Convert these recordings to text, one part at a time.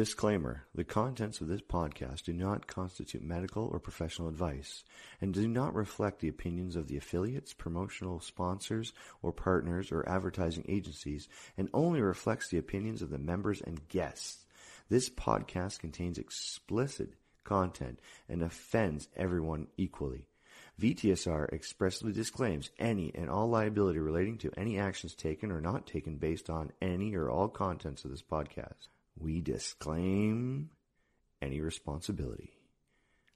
Disclaimer The contents of this podcast do not constitute medical or professional advice and do not reflect the opinions of the affiliates, promotional sponsors, or partners or advertising agencies and only reflects the opinions of the members and guests. This podcast contains explicit content and offends everyone equally. VTSR expressly disclaims any and all liability relating to any actions taken or not taken based on any or all contents of this podcast. We disclaim any responsibility.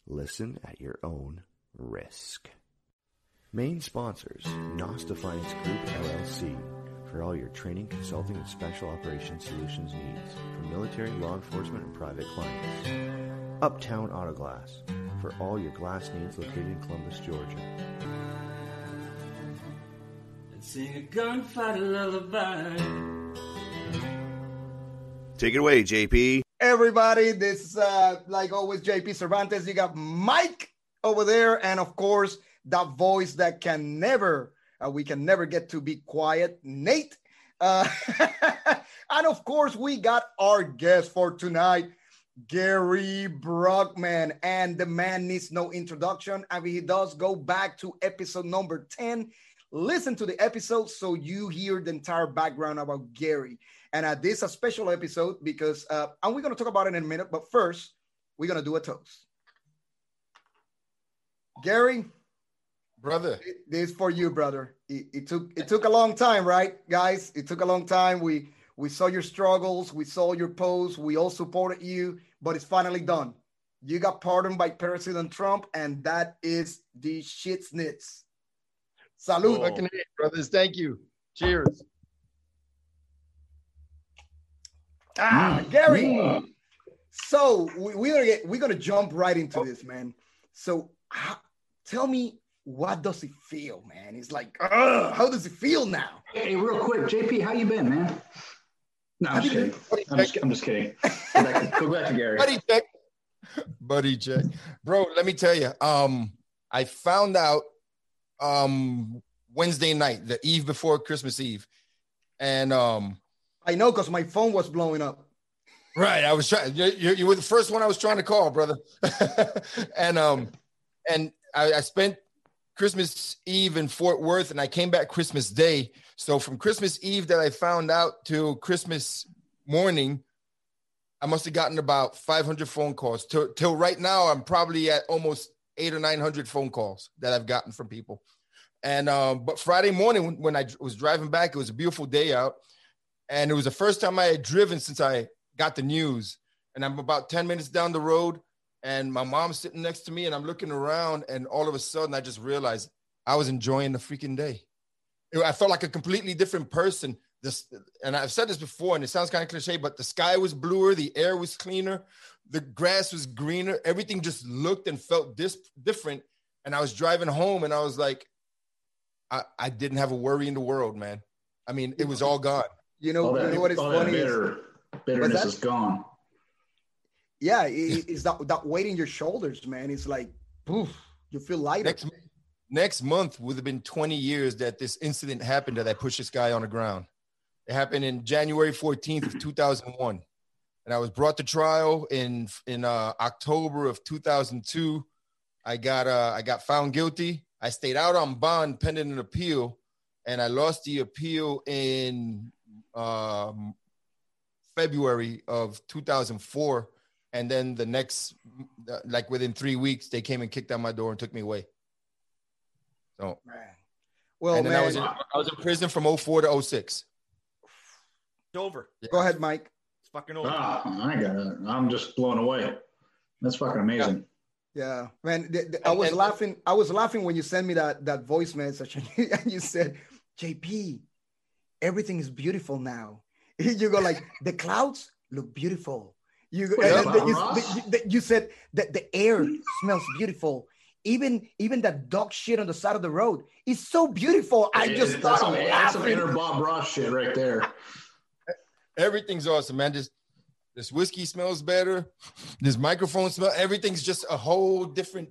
Listen at your own risk. Main sponsors, NOS Defiance Group LLC, for all your training, consulting, and special operations solutions needs for military, law enforcement, and private clients. Uptown Auto Glass, for all your glass needs located in Columbus, Georgia. And Sing a gunfight lullaby. Take it away, JP. everybody. This is uh, like always JP Cervantes. You got Mike over there, and of course that voice that can never, uh, we can never get to be quiet, Nate. Uh, and of course we got our guest for tonight, Gary Brugman, and the man needs no introduction. I mean, he does go back to episode number ten. Listen to the episode so you hear the entire background about Gary. And uh, this is a special episode because, uh, and we're going to talk about it in a minute, but first, we're going to do a toast. Gary, brother. it- this is for you, brother. It, it took it took a long time, right, guys? It took a long time. We we saw your struggles, we saw your posts, we all supported you, but it's finally done. You got pardoned by President Trump, and that is the shitsnits. Salute. Oh. Brothers. Thank you. Cheers. Ah, Gary. So we, we're gonna get we're gonna jump right into this, man. So how, tell me what does it feel, man? It's like, ugh, how does it feel now? Hey, real quick, JP, how you been, man? No, I'm just kidding. Buddy I'm just. I'm just kidding. Go back, to, go back to Gary. Buddy check. Buddy check. Bro, let me tell you. Um, I found out um Wednesday night, the eve before Christmas Eve. And um, I know because my phone was blowing up. Right. I was trying. You, you, you were the first one I was trying to call, brother. and um, and I, I spent Christmas Eve in Fort Worth, and I came back Christmas Day. So from Christmas Eve that I found out to Christmas morning, I must have gotten about 500 phone calls. Till till right now, I'm probably at almost eight or nine hundred phone calls that I've gotten from people. And um, but Friday morning when, when I was driving back, it was a beautiful day out, and it was the first time I had driven since I got the news. And I'm about 10 minutes down the road, and my mom's sitting next to me, and I'm looking around, and all of a sudden I just realized I was enjoying the freaking day. I felt like a completely different person. This, and I've said this before, and it sounds kind of cliche, but the sky was bluer, the air was cleaner, the grass was greener, everything just looked and felt dis- different. And I was driving home, and I was like, I, I didn't have a worry in the world, man. I mean, it was all gone. You know, all that, you know what is funny? is- bitter, bitterness is gone. yeah, it, it's that that weight in your shoulders, man. It's like, poof, you feel lighter. Next, next month would have been 20 years that this incident happened that I pushed this guy on the ground. It happened in January 14th of 2001. And I was brought to trial in in uh, October of 2002. I got uh, I got found guilty. I stayed out on bond pending an appeal, and I lost the appeal in um, February of 2004. And then the next, like within three weeks, they came and kicked on my door and took me away. So, man. Well, man, I was in, I was in prison from 04 to 06. It's over. go ahead, Mike. It's fucking over. Ah, I got it. I'm just blown away. That's fucking amazing. Yeah, man. th- th- I was and- laughing. I was laughing when you sent me that that voice message, and you said, "JP, everything is beautiful now." You go like, "The clouds look beautiful." You go, Wait, and then you, the- the- you said that the air smells beautiful. Even even that dog shit on the side of the road is so beautiful. I Yeah, just that's started some, that's some inner Bob Ross shit right there. Everything's awesome, man. This, this whiskey smells better. This microphone smell. Everything's just a whole different,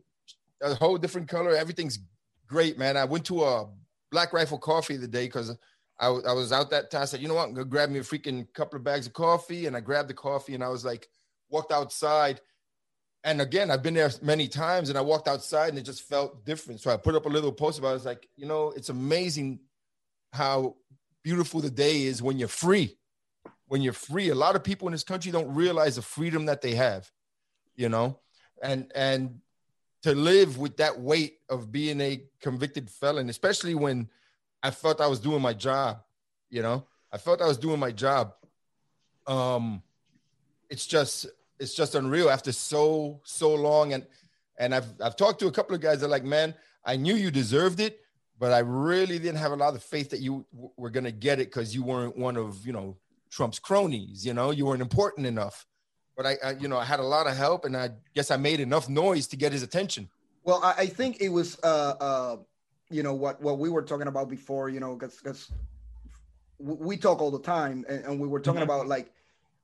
a whole different color. Everything's great, man. I went to a Black Rifle Coffee the day because I, I was out that time. I said, you know what? I'm gonna grab me a freaking couple of bags of coffee, and I grabbed the coffee, and I was like, walked outside. And again, I've been there many times and I walked outside and it just felt different. So I put up a little post about it. was like, you know, it's amazing how beautiful the day is when you're free. When you're free. A lot of people in this country don't realize the freedom that they have, you know, and and to live with that weight of being a convicted felon, especially when I felt I was doing my job, you know, I felt I was doing my job. Um, it's just it's just unreal after so so long and and I've I've talked to a couple of guys that are like, man, I knew you deserved it, but I really didn't have a lot of faith that you w- were gonna get it because you weren't one of you know Trump's cronies. You know, you weren't important enough. But I, I, you know, I had a lot of help, and I guess I made enough noise to get his attention. Well, I, I think it was, uh, uh, you know, what what we were talking about before. You know, because we talk all the time, and, and we were talking Mhm. about like,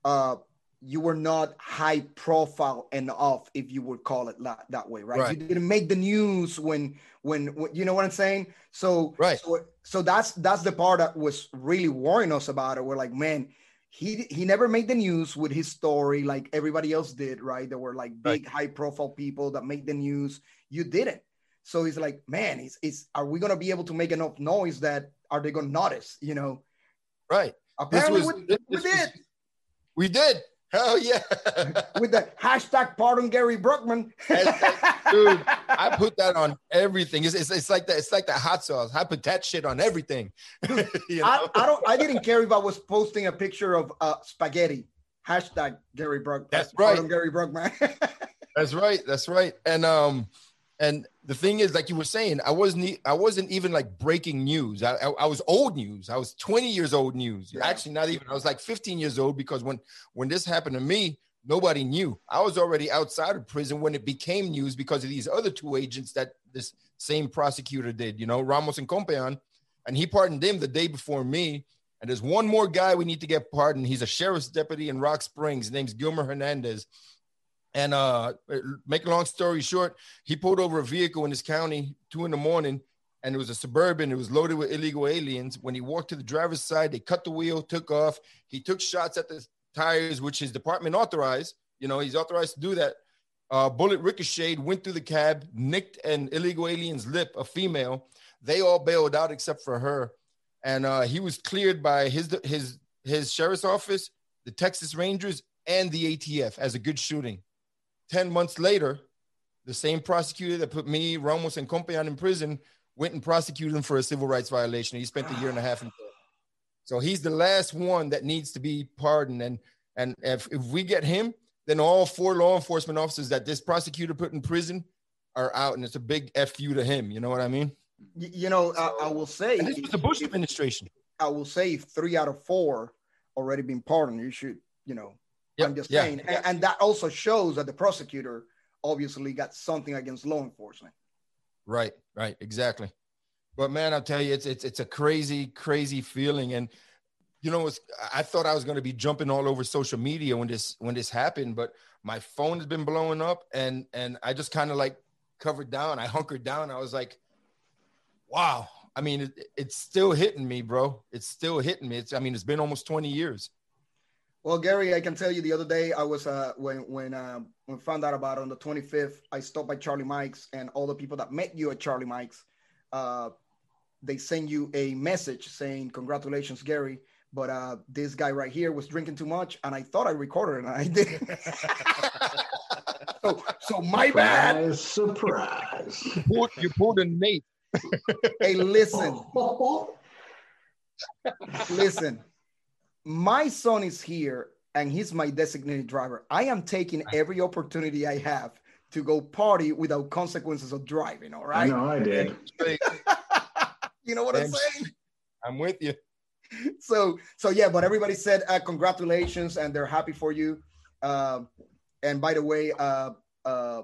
uh, you were not high profile enough, if you would call it that, way, right? Right. You didn't make the news when, when, when you know what I'm saying. So, Right. So, so that's that's the part that was really worrying us about it. We're like, man, he he never made the news with his story like everybody else did, right? There were like big high profile people that made the news. You didn't. So he's like, man, is is are we gonna be able to make enough noise that are they gonna notice? You know, Right. Apparently was- we, this we was- did We did. Hell yeah. with the hashtag pardon Gary Brugman. Dude, I put that on everything. It's, it's, it's like that. It's like that hot sauce. I put that shit on everything. You I, know? I don't I didn't care if I was posting a picture of uh spaghetti. Hashtag Gary Bruck. That's pardon right. Gary Brugman. That's right. That's right. And um, and the thing is, like you were saying, I wasn't I wasn't even like breaking news. I, I, I was old news. I was 20 years old news. Yeah. Actually, not even. I was like 15 years old because when when this happened to me, nobody knew. I was already outside of prison when it became news because of these other two agents that this same prosecutor did. You know, Ramos and Compean, and he pardoned them the day before me. And there's one more guy we need to get pardoned. He's a sheriff's deputy in Rocksprings. His name's Gilmer Hernandez. And uh, make a long story short, he pulled over a vehicle in his county two in the morning, and it was a suburban. It was loaded with illegal aliens. When he walked to the driver's side, they cut the wheel, took off. He took shots at the tires, which his department authorized. You know, he's authorized to do that. Uh, bullet ricocheted, went through the cab, nicked an illegal alien's lip, a female. They all bailed out except for her, and uh, he was cleared by his his his sheriff's office, the Texas Rangers, and the ATF as a good shooting. 10 months later, the same prosecutor that put me, Ramos, and Compean in prison went and prosecuted him for a civil rights violation. He spent a year and a half in jail. So he's the last one that needs to be pardoned. And, and if, if we get him, then all four law enforcement officers that this prosecutor put in prison are out. And it's a big FU to him. You know what I mean? You know, I, I will say And this was the Bush administration. I will say three out of four already been pardoned, you should, you know, Yep, I'm just yeah. saying. And, and that also shows that the prosecutor obviously got something against law enforcement. Right, right, exactly. But man, I'll tell you, it's it's it's a crazy, crazy feeling. And you know, it's, I thought I was going to be jumping all over social media when this when this happened, but my phone has been blowing up, and and I just kind of like covered down. I hunkered down. I was like, wow. I mean, it, it's still hitting me, bro. It's still hitting me. It's I mean, it's been almost twenty years. Well, Gary, I can tell you the other day I was uh when when um when I found out about it on the 25th, I stopped by Charlie Mike's and all the people that met you at Charlie Mike's, uh, they send you a message saying congratulations, Gary. But uh, this guy right here was drinking too much, and I thought I recorded it, and I did. so, so my bad. Surprise, surprise. You pulled, you pulled a Nate. Hey, listen, listen. My son is here, and he's my designated driver. I am taking every opportunity I have to go party without consequences of driving. All right. I know I did. you know what I'm Damn saying? I'm with you. So, so yeah. But everybody said uh, congratulations, and they're happy for you. Um, and by the way, uh, uh,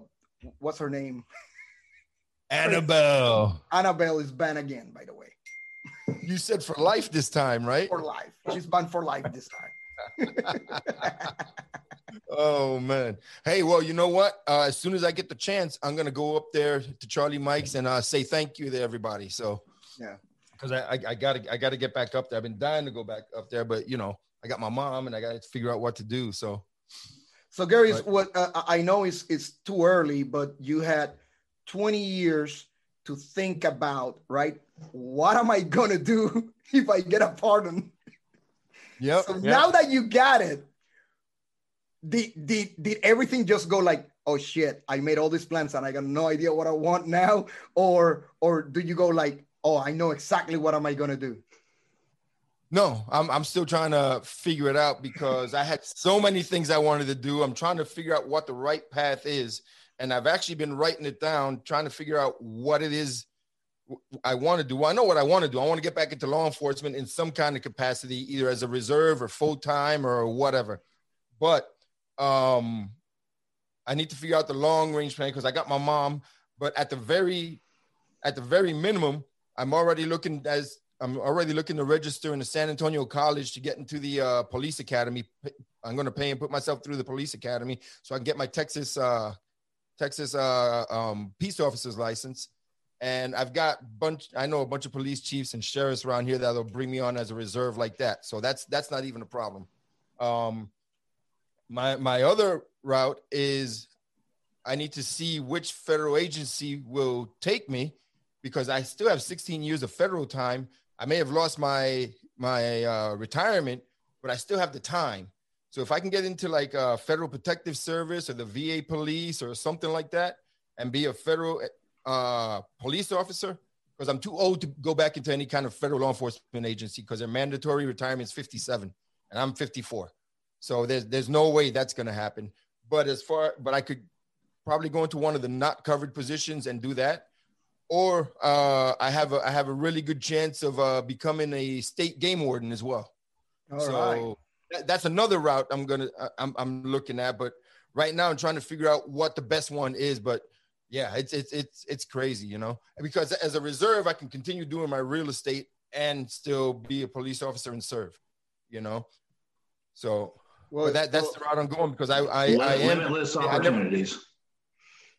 what's her name? Annabelle. Annabelle is banned again. By the way, You said for life this time, right? for life. She's banned for life this time. Oh man. Hey, well, you know what? Uh, as soon as I get the chance, I'm gonna go up there to Charlie Mike's and uh, say thank you to everybody. So Yeah. because I, I I gotta I gotta get back up there. I've been dying to go back up there, but you know I got my mom and I gotta figure out what to do. So So Gary, what uh, I know is it's too early, but you had 20 years to think about, right? What am I gonna do if I get a pardon? Yeah. So yep. now that you got it, did, did did everything just go like, oh shit, I made all these plans and I got no idea what I want now? Or or do you go like, oh, I know exactly what am I gonna do? No, I'm I'm still trying to figure it out because I had so many things I wanted to do. I'm trying to figure out what the right path is, and I've actually been writing it down, trying to figure out what it is I want to do. I know what I want to do. I want to get back into law enforcement in some kind of capacity, either as a reserve or full time or whatever. But um, I need to figure out the long range plan because I got my mom. But at the very, at the very minimum, I'm already looking as I'm already looking to register in the San Antonio College to get into the uh, police academy. I'm going to pay and put myself through the police academy so I can get my Texas uh, Texas uh, um, peace officer's license. And I've got bunch. I know a bunch of police chiefs and sheriffs around here that'll bring me on as a reserve like that. So that's that's not even a problem. Um, my my other route is I need to see which federal agency will take me because I still have 16 years of federal time. I may have lost my my uh, retirement, but I still have the time. So if I can get into like a federal protective service or the VA police or something like that, and be a federal uh, police officer, because I'm too old to go back into any kind of federal law enforcement agency because their mandatory retirement is 57 and I'm 54. So there's there's no way that's going to happen. But as far but I could probably go into one of the not covered positions and do that or uh, I have a I have a really good chance of uh, becoming a state game warden as well. All so right. That- that's another route I'm gonna I- I'm I'm looking at. But right now I'm trying to figure out what the best one is. But yeah, it's it's it's it's crazy, you know, because as a reserve I can continue doing my real estate and still be a police officer and serve, you know. So Well, that that's the route I'm going because I I, I am Limitless yeah, I never- opportunities.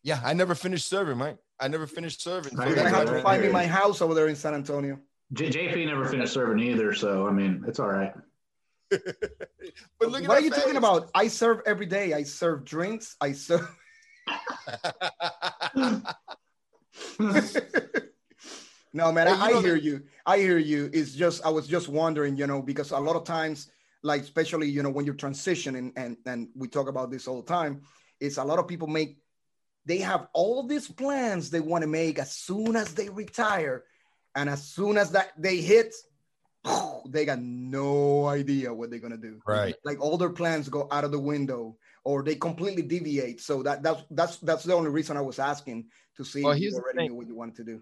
yeah I never finished serving, right? I never finished serving. So I you're gonna have to find me my house over there in San Antonio. J- JP never finished serving either, so I mean, it's all right. but look at what are you talking about? I serve every day. I serve drinks. I serve. no, man, Hey, I, you I hear you. I hear you. It's just I was just wondering, you know, because a lot of times, like especially you know when you're transitioning, and and we talk about this all the time, is a lot of people make they have all these plans they want to make as soon as they retire, and as soon as that they hit, they got no idea what they're gonna do Right. like all their plans go out of the window or they completely deviate so that that's that's that's the only reason i was asking to see Well, if here's you already knew what you wanted to do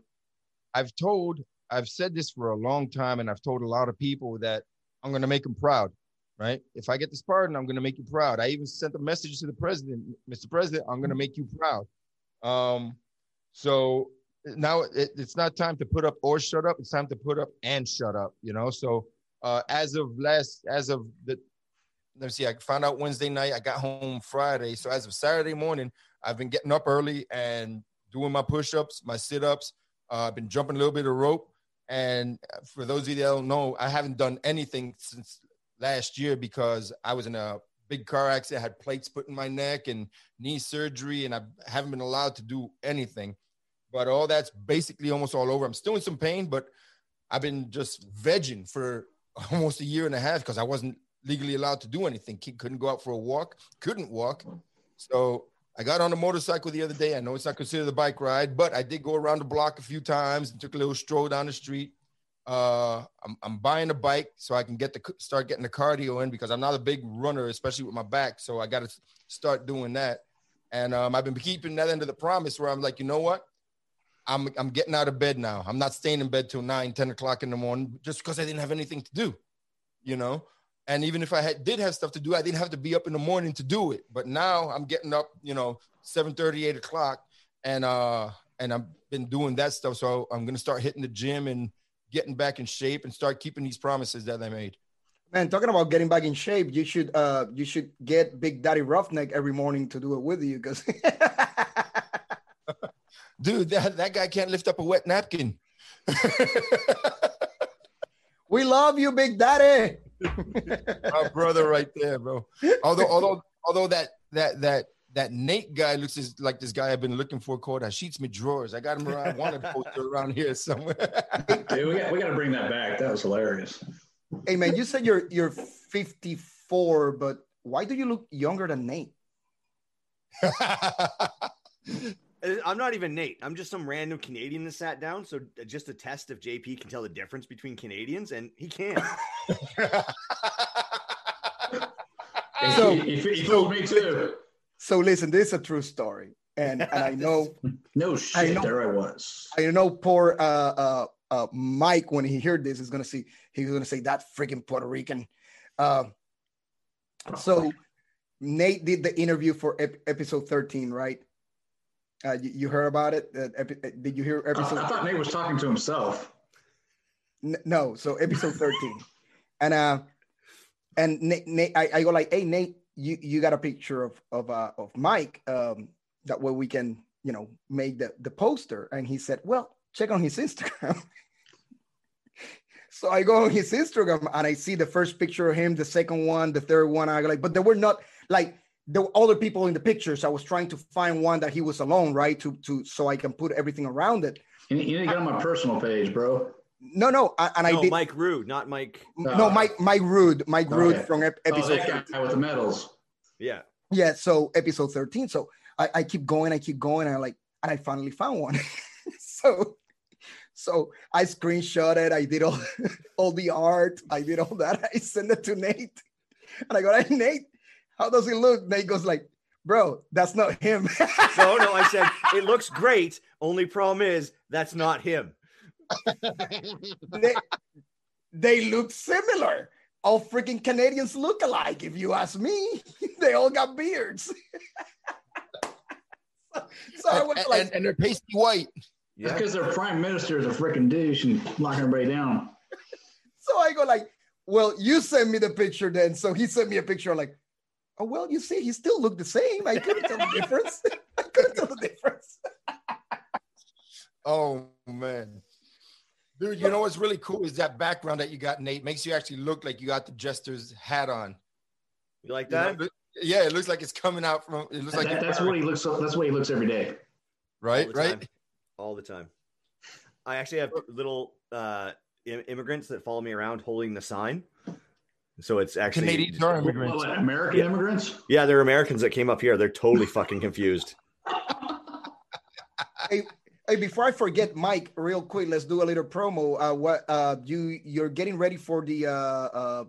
I've told, I've said this for a long time, and I've told a lot of people that I'm going to make them proud, right? If I get this pardon, I'm going to make you proud. I even sent a message to the president, Mr. President, I'm going to make you proud. Um, so now it, it's not time to put up or shut up. It's time to put up and shut up, you know? So uh, as of last, as of the, let me see, I found out Wednesday night, I got home Friday. So as of Saturday morning, I've been getting up early and doing my push-ups, my sit-ups, uh, I've been jumping a little bit of rope. And for those of you that don't know, I haven't done anything since last year because I was in a big car accident, had plates put in my neck and knee surgery, and I haven't been allowed to do anything. But all that's basically almost all over. I'm still in some pain, but I've been just vegging for almost a year and a half because I wasn't legally allowed to do anything. Couldn't go out for a walk, couldn't walk. So I got on a motorcycle the other day. I know it's not considered a bike ride, but I did go around the block a few times and took a little stroll down the street. Uh, I'm, I'm buying a bike so I can get the start getting the cardio in because I'm not a big runner, especially with my back. So I got to start doing that. And um, I've been keeping that end of the promise where I'm like, you know what? I'm I'm getting out of bed now. I'm not staying in bed till nine, 10 o'clock in the morning just because I didn't have anything to do, you know. And even if I had, did have stuff to do, I didn't have to be up in the morning to do it. But now I'm getting up, you know, 7 8 o'clock. And uh and I've been doing that stuff. So I'm gonna start hitting the gym and getting back in shape and start keeping these promises that I made. man talking about getting back in shape you should uh you should get big daddy roughneck every morning to do it with you because Dude, that, that guy can't lift up a wet napkin. we love you big daddy Our brother right there, bro. Although although although that that that that Nate guy looks as, like this guy I've been looking for called Sheets Me Drawers. I got him around. I wanted to post it around here somewhere. Dude, we got, we got to bring that back. That was hilarious. Hey man, you said you're you're 54, but why do you look younger than Nate? Uh, I'm not even Nate. I'm just some random Canadian that sat down. So uh, just a test if JP can tell the difference between Canadians, and he can. So- he, he, he fooled me too. So listen, this is a true story, and and I know No I shit. know. There I was. I know poor uh uh uh Mike when he heard this is gonna see he's gonna say that freaking Puerto Rican. Uh, so Nate did the interview for ep- episode 13, right? Uh, you, you heard about it? Uh, epi- did you hear I, episode? I thought Nate was talking to himself. N- no, so episode 13. and uh and Nate, Nate I, I go like, hey Nate, you you got a picture of of uh of Mike um that way we can, you know, make the the poster. And he said, Well, check on his Instagram. so I go on his Instagram and I see the first picture of him, the second one, the third one. I go like, but there were not like there were other people in the pictures. I was trying to find one that he was alone, right? To to so I can put everything around it. You need, you need to get on my personal page, bro. No, no, I, and I did Mike Rude, not Mike. no, oh, Mike Mike Rude, Mike oh, Rude Okay. from ep- Oh, episode. that guy with the medals. Yeah. yeah, so episode thirteen. So I, I keep going, I keep going, and I like, and I finally found one. so, so I screenshot it. I did all all the art. I did all that. I sent it to Nate, and I go, "Hey Nate, how does it look?" Nate goes like, "Bro, that's not him." No, no, I said it looks great. Only problem is that's not him. they, they look similar. All freaking Canadians look alike, if you ask me. they all got beards. so, so I was and, like, and, and they're pasty white. That's Yeah. because their prime minister is a freaking douche and locking everybody down. so I go like, well, you send me the picture then. So he sent me a picture. Like, oh well, you see, he still looked the same. I couldn't tell the difference. I couldn't tell the difference. Oh man. Dude, you know what's really cool is that background that you got, Nate. Makes you actually look like you got the jester's hat on. You like You know, that? yeah, it looks like it's coming out from. It looks like That- that's what he looks. That's what he looks every day. right, All the right. time. All the time. I actually have little uh, immigrants that follow me around holding the sign. So it's actually Canadians are immigrants. What, American Yeah. immigrants. Yeah, they're Americans that came up here. They're totally fucking confused. Hey, hey, before I forget, Mike, real quick, let's do a little promo. Uh, what uh, you you're getting ready for the uh, uh,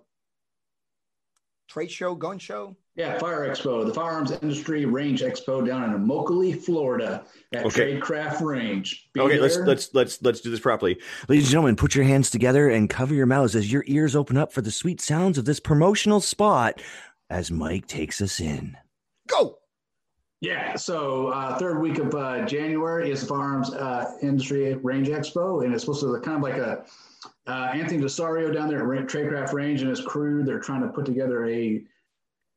trade show, gun show? Yeah, Fire Expo, the Firearms Industry Range Expo down in Immokalee, Florida, at Okay. Tradecraft Range. Be Okay, let's let's let's let's do this properly. Ladies and gentlemen, put your hands together and cover your mouths as your ears open up for the sweet sounds of this promotional spot as Mike takes us in. Go. Yeah, so uh, third week of uh, January is the Firearms uh, Industry Range Expo, and it's supposed to be kind of like a uh, Anthony Desario down there at Ra- Tradecraft Range and his crew. They're trying to put together a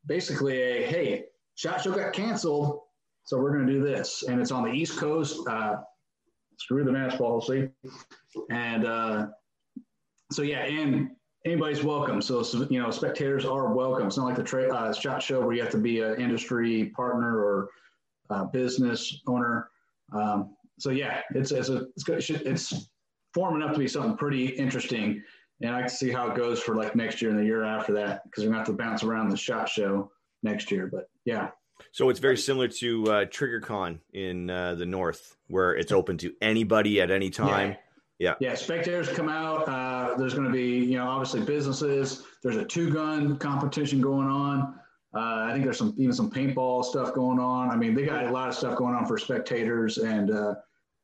basically a hey, shot show got canceled, so we're going to do this, and it's on the East Coast. Uh, screw the mask policy, and uh, so yeah, and anybody's welcome. So you know, spectators are welcome. It's not like the tra- uh, shot show where you have to be an industry partner or uh, business owner. Um, so yeah, it's it's a it's. It's forming up to be something pretty interesting, and I can see how it goes for like next year and the year after that because we're gonna have to bounce around the shot show next year. But yeah, So it's very similar to uh, TriggerCon in uh, the north, where it's open to anybody at any time. Yeah. Yeah, spectators come out. Uh, there's going to be, you know, obviously businesses. There's a two gun competition going on. Uh, I think there's some even some paintball stuff going on. I mean, they got a lot of stuff going on for spectators and uh,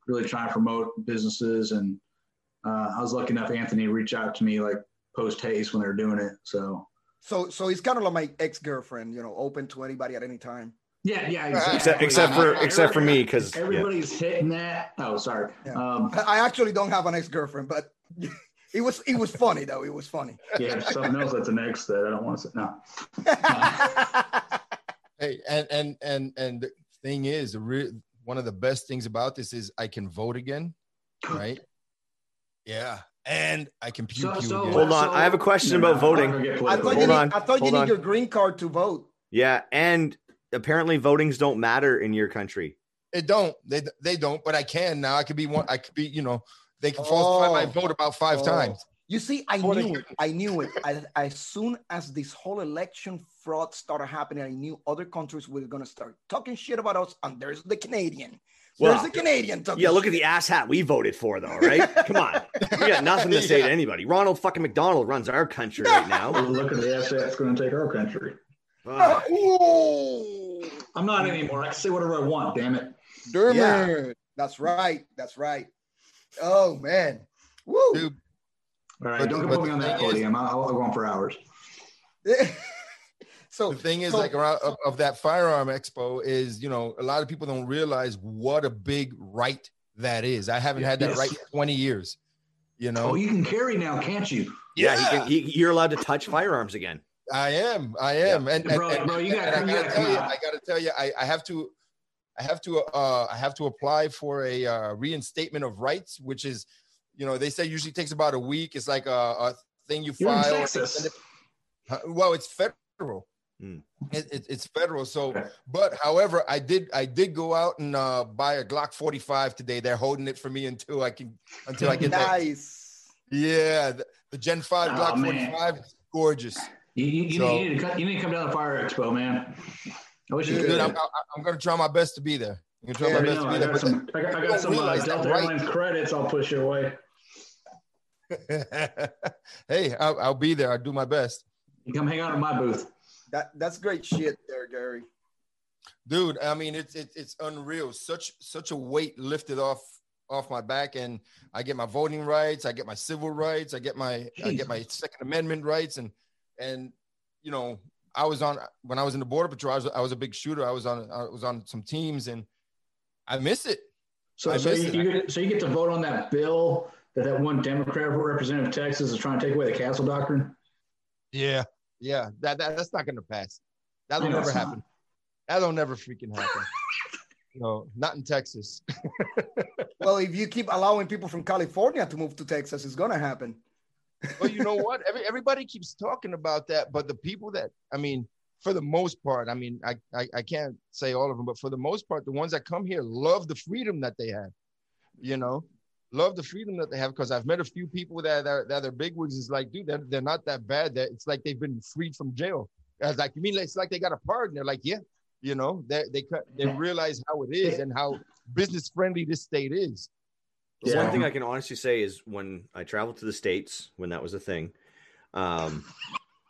really trying to promote businesses. And uh, I was lucky enough, Anthony reach out to me like post haste when they were doing it. So So so he's kind of like my ex girlfriend, you know, open to anybody at any time. yeah, yeah, exactly. Except except for except for me, because everybody's hitting that. Oh, sorry. Yeah. Um, I I actually don't have an ex girlfriend, but it was it was funny though. It was funny. yeah, something else that's an ex that I don't want to say. No. Hey, and and and and the thing is, re- one of the best things about this is I can vote again, right? Yeah, and I can puke So- you so- Hold on, I have a question about voting. I thought you Hold need, on, I thought you need on. your green card to vote. yeah, and apparently votings don't matter in your country. It don't. They they don't. But I can now. I could be one. I could be. You know, they can falsify my Oh. vote about five Oh. times. You see, I Or knew it. I knew it. I, as soon as this whole election fraud started happening, I knew other countries were going to start talking shit about us. And there's the Canadian. There's Well, the Canadian talking Yeah, look at the ass hat we voted for, though, right? Come on, we got nothing to say to anybody. Ronald fucking McDonald runs our country right now. Look at the ass that's going to take our country. Ugh. Ooh. I'm not anymore. I can say whatever I want. Damn it. Dermot. That's right. That's right. Oh man. Woo. Dude, All right, But- don't but put me on that thing is- podium. I'll, I'll go on for hours. so the thing is, so- like around of, of that firearm expo, is you know a lot of people don't realize what a big right that is. I haven't had that Yes. right in 20 years. You know, Oh, you can carry now, can't you? Yeah, he can, he, you're allowed to touch firearms again. I am. I am. And, and, Bro, and- bro, you gotta- and you I gotta gotta tell you. I gotta tell you, I, I have to, I have to, uh, I have to apply for a uh, reinstatement of rights, which is, you know, they say usually takes about a week. It's like a, a thing you You're in file. Texas. Well, it's federal. Hmm. It, it- it's federal. So, but however, I did, I did go out and uh, buy a Glock 45 today. They're holding it for me until I can, until I get that. nice. Yeah, the, the Gen 5 Oh, Glock man. 45 is gorgeous. You, you, you, So- need, you, need to come, you need to come down to Fire Expo, man. I wish you dude, could. I'm, I- I'm going to try my best to be there. I'm going to try Yeah, my best know. to I be there. got some, I got, I got some uh, realize that Delta right- Airlines credits I'll push your way. hey, I'll, I'll be there. I'll do my best. You come hang out in my booth. That that's great shit there, Gary. Dude, I mean, it's, it's, it's unreal. Such, such a weight lifted off, off my back. And I get my voting rights. I get my civil rights. I get my, I get my second amendment rights. And, and, you know, I was on, when I was in the border patrol, I was, I was a big shooter. I was on, I was on some teams and I miss it. So, I so missed you, it. you get, so you get to vote on that bill that that one Democrat representative of Texas is trying to take away the castle doctrine. Yeah. Yeah. That, that that's not gonna pass. That'll I never it's not. happen. That'll never freaking happen. no, not in Texas. Well, if you keep allowing people from California to move to Texas, it's gonna happen. well, you know what? Every, everybody keeps talking about that, but the people that I mean, for the most part, I mean, I, I I can't say all of them, but for the most part, the ones that come here love the freedom that they have. You know, love the freedom that they have because I've met a few people that are that are bigwigs. Is like, dude, they're, they're not that bad. That it's like they've been freed from jail. I was like, you mean it's like they got a pardon? They're like, yeah. You know, they they they realize how it is and how business friendly this state is. The Yeah. One thing I can honestly say is when I traveled to the States, when that was a thing, um,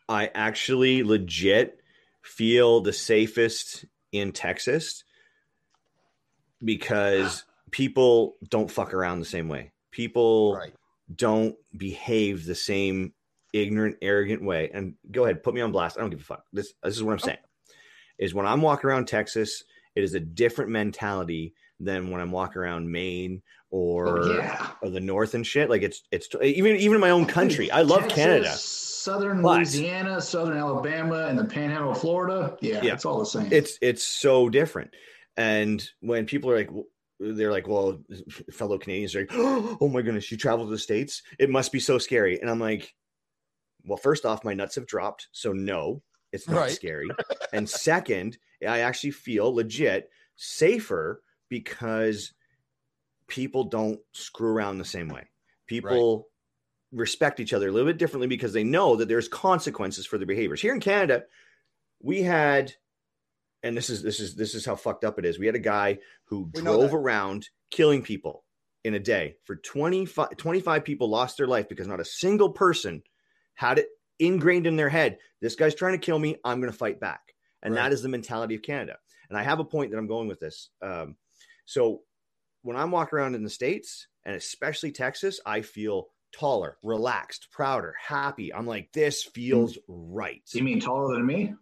I actually legit feel the safest in Texas because people don't fuck around the same way. People Right. don't behave the same ignorant, arrogant way. And go ahead, put me on blast. I don't give a fuck. This this is what I'm saying. Is when I'm walking around Texas, it is a different mentality than when I'm walking around Maine or Oh, yeah. or the North and shit. Like it's it's even even in my own country. I love Texas, Canada. Southern But- Louisiana, Southern Alabama, and the Panhandle of Florida. Yeah, Yeah. it's all the same. It's it's so different. And when people are like, they're like, well, fellow Canadians are like, oh my goodness, you travel to the states, it must be so scary. And I'm like, well, first off, my nuts have dropped, so no, it's not Right. scary. and second, I actually feel legit safer because people don't screw around the same way. People respect each other a little bit differently because they know that there's consequences for their behaviors. Here in Canada, we had and this is this is this is how fucked up it is. We had a guy who We drove around killing people in a day. For 25, 25 people lost their life because not a single person had it ingrained in their head. This guy's trying to kill me. I'm going to fight back. And Right. that is the mentality of Canada. And I have a point that I'm going with this. Um, so when I'm walking around in the States and especially Texas, I feel taller, relaxed, prouder, happy. I'm like, this feels right. you mean taller than me?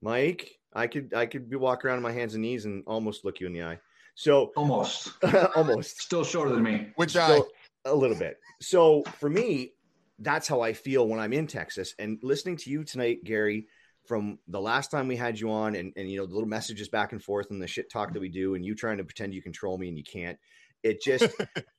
Mike, I could I could be walking around on my hands and knees and almost look you in the eye. So Almost. almost Still shorter than me. Which I so, a little bit. So for me, that's how I feel when I'm in Texas. And listening to you tonight, Gary, from the last time we had you on, and and you know the little messages back and forth and the shit talk that we do, and you trying to pretend you control me and you can't. It just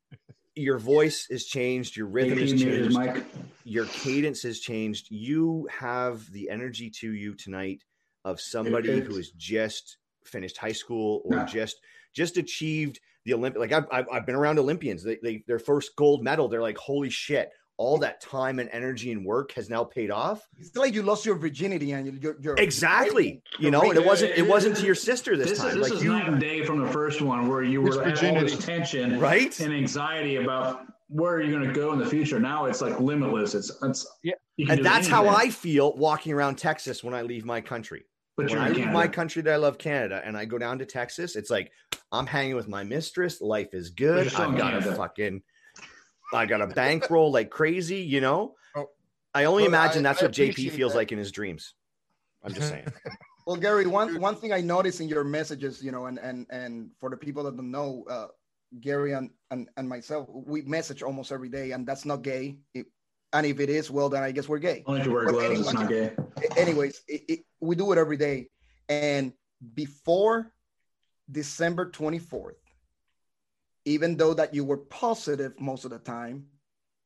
your voice has changed, your rhythm has AP muted, changed your cadence has changed. You have the energy to you tonight of somebody who has just finished high school or Yeah. just just achieved the Olympic. Like I've, I've, I've been around Olympians. They, they their first gold medal. They're like, holy shit! All that time and energy and work has now paid off. It's like you lost your virginity and you're, you're Exactly. You know, and it wasn't it wasn't to your sister this, This, time. is, this like is you, night and day from the first one, where you were It's all virginity. this tension right? and anxiety about where are you're going to go in the future. Now it's like limitless. It's it's Yeah. And do that's how I feel walking around Texas when I leave my country. But when I leave Canada. my country that I love, Canada, and I go down to Texas, it's like I'm hanging with my mistress. Life is good. I've in got a fucking, I got a bankroll like crazy. You know, Oh. I only imagine I- that's I what JP feels that. like in his dreams. I'm just saying. Well, Gary, one one thing I noticed in your messages, you know, and and and for the people that don't know, uh, Gary and, and and myself, we message almost every day, and that's not gay. It- and if it is, well, then I guess we're gay. Only if you wear gloves, it's not gay. Anyways, it, it, we do it every day, and before December twenty fourth, even though that you were positive most of the time,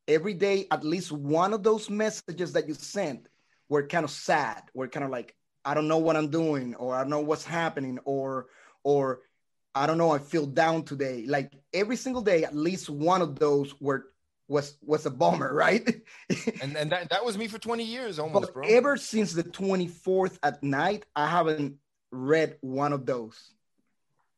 every day at least one of those messages that you sent were kind of sad. Were kind of like, I don't know what I'm doing, or I don't know what's happening, or or I don't know, I feel down today. Like every single day, at least one of those were was was a bummer, right? And and that, that was me for 20 years almost, but bro. ever since the 24th at night, I haven't read one of those.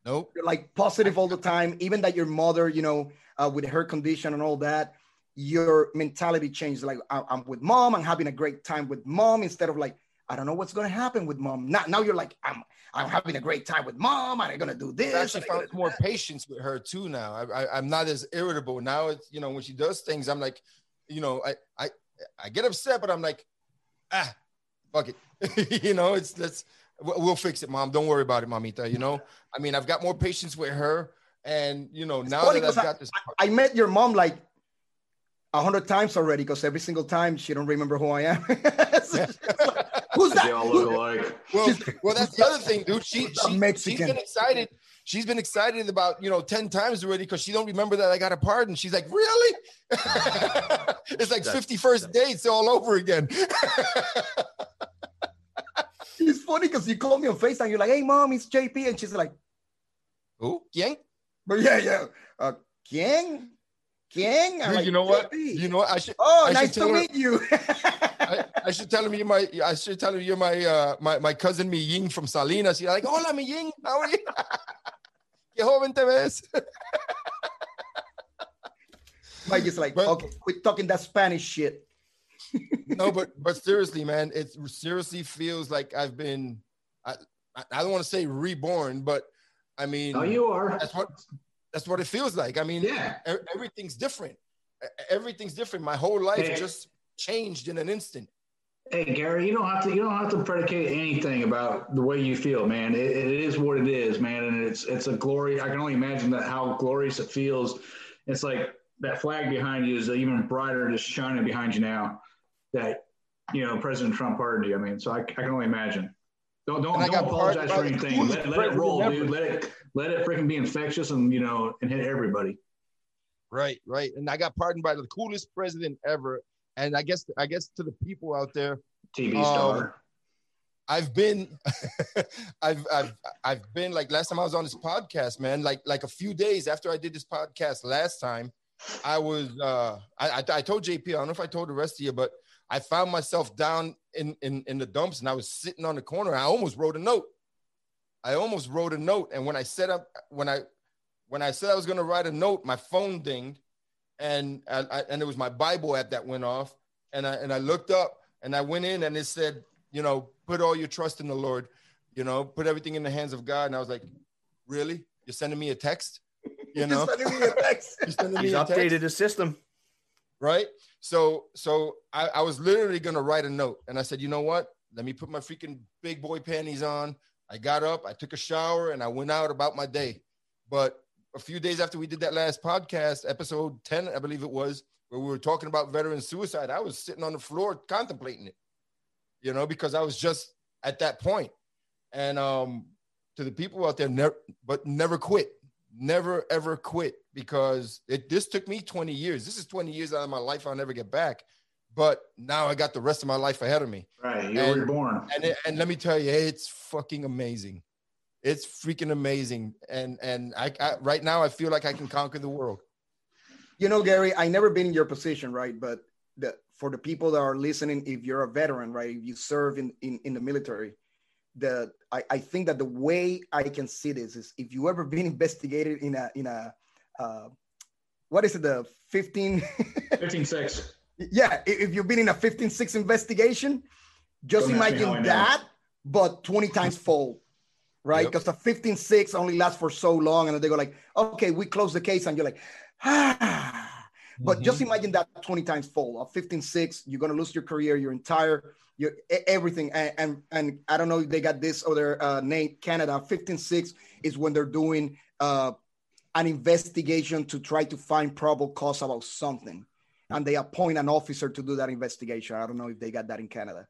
nope. You're like positive all the time, even that your mother, you know, uh, with her condition and all that, your mentality changed. Like I- I'm with mom, I'm having a great time with mom instead of like I don't know what's gonna happen with mom. Now, now you're like I'm I'm having a great time with mom. and I'm gonna do this. I've actually found more that." patience with her too now. I, I, I'm not as irritable now. It's you know when she does things, I'm like, you know, I I I get upset, but I'm like, ah, fuck it. you know, it's that's we'll fix it, mom. Don't worry about it, mamita. You know, I mean, I've got more patience with her, and you know, now that I've got this, I met your mom like a hundred times already because every single time she don't remember who I am. Who's They all look alike. well, well, that's the other thing, dude. She, she she's Mexican. been excited. She's been excited about you know ten times already because she don't remember that I got a pardon. She's like, really? it's like fifty first dates all over again. It's funny because you call me on FaceTime. You're like, hey, mom, it's JP. And she's like, Who? Yang? but yeah, yeah. Uh, ¿Quién? ¿Quién? Dude, like, you know what? "JP." You know what? I should. oh, I should nice to tell her- meet you. I, I should tell him you're my. I should tell him you're my. Uh, my my cousin Mi Ying from Salinas. You're like, hola, Mi Ying. How are you? Qué joven te ves. Mike is like, But- okay, quit talking that Spanish shit. no, but but seriously, man, it seriously feels like I've been. I I I don't want to say reborn, but I mean, Oh, you are. that's what that's what it feels like. I mean, Yeah. everything's different. Everything's different. My whole life Hey. just changed in an instant. Hey Gary, you don't have to you don't have to predicate anything about the way you feel, man. It, it is what it is, man, and it's it's a glory. I can only imagine that how glorious it feels. It's like that flag behind you is even brighter, just shining behind you now. That you know President Trump pardoned you. I mean, so I, I can only imagine. Don't don't, don't apologize for anything. Let, let it roll, dude. Let it let it freaking be infectious and you know and hit everybody. Right, right. And I got pardoned by the coolest president ever. And I guess I guess to the people out there, TV Um, star. I've been I've I've I've been like last time I was on this podcast, man, like like a few days after I did this podcast last time, I was uh I I, I told JP, I don't know if I told the rest of you, but I found myself down in in in the dumps and I was sitting on the corner. I almost wrote a note. I almost wrote a note. And when I set up when I when I said I was gonna write a note, my phone dinged and I, I, and it was my Bible app that went off. And I and I looked up and I went in and it said, you know, put all your trust in the Lord, you know, put everything in the hands of God. And I was like, really? You're sending me a text? You know, Just sending me a text. you're sending me He's a text? updated his system. right? So so I, I was literally gonna write a note, and I said, you know what? Let me put my freaking big boy panties on. I got up, I took a shower, and I went out about my day. But a few days after we did that last podcast, episode 10, I believe it was, where we were talking about veteran suicide, I was sitting on the floor contemplating it, you know, because I was just at that point. And um, to the people out there, never, but never quit, never ever quit because it this took me 20 years. This is 20 years out of my life I'll never get back. But now I got the rest of my life ahead of me. Right. You And- were born. And it, and let me tell you, it's fucking amazing. It's freaking amazing. And and I, I right now I feel like I can conquer the world. You know, Gary, I never been in your position, right? But the, for the people that are listening, if you're a veteran, right, if you serve in in, in the military, the I, I think that the way I can see this is if you ever been investigated in a in a uh, what is it the 15 15 6. Yeah if you've been in a 15-6 investigation just Don't ask me how I imagine that but 20 times fold right Yep. because the 15-6 only lasts for so long and then they go like okay we close the case and you're like ah but just Mhm. imagine that 20 times fold of 15-6 you're going to lose your career your entire your everything and, and and i don't know if they got this other uh name canada 15-6 is when they're doing uh an investigation to try to find probable cause about something and they appoint an officer to do that investigation i don't know if they got that in canada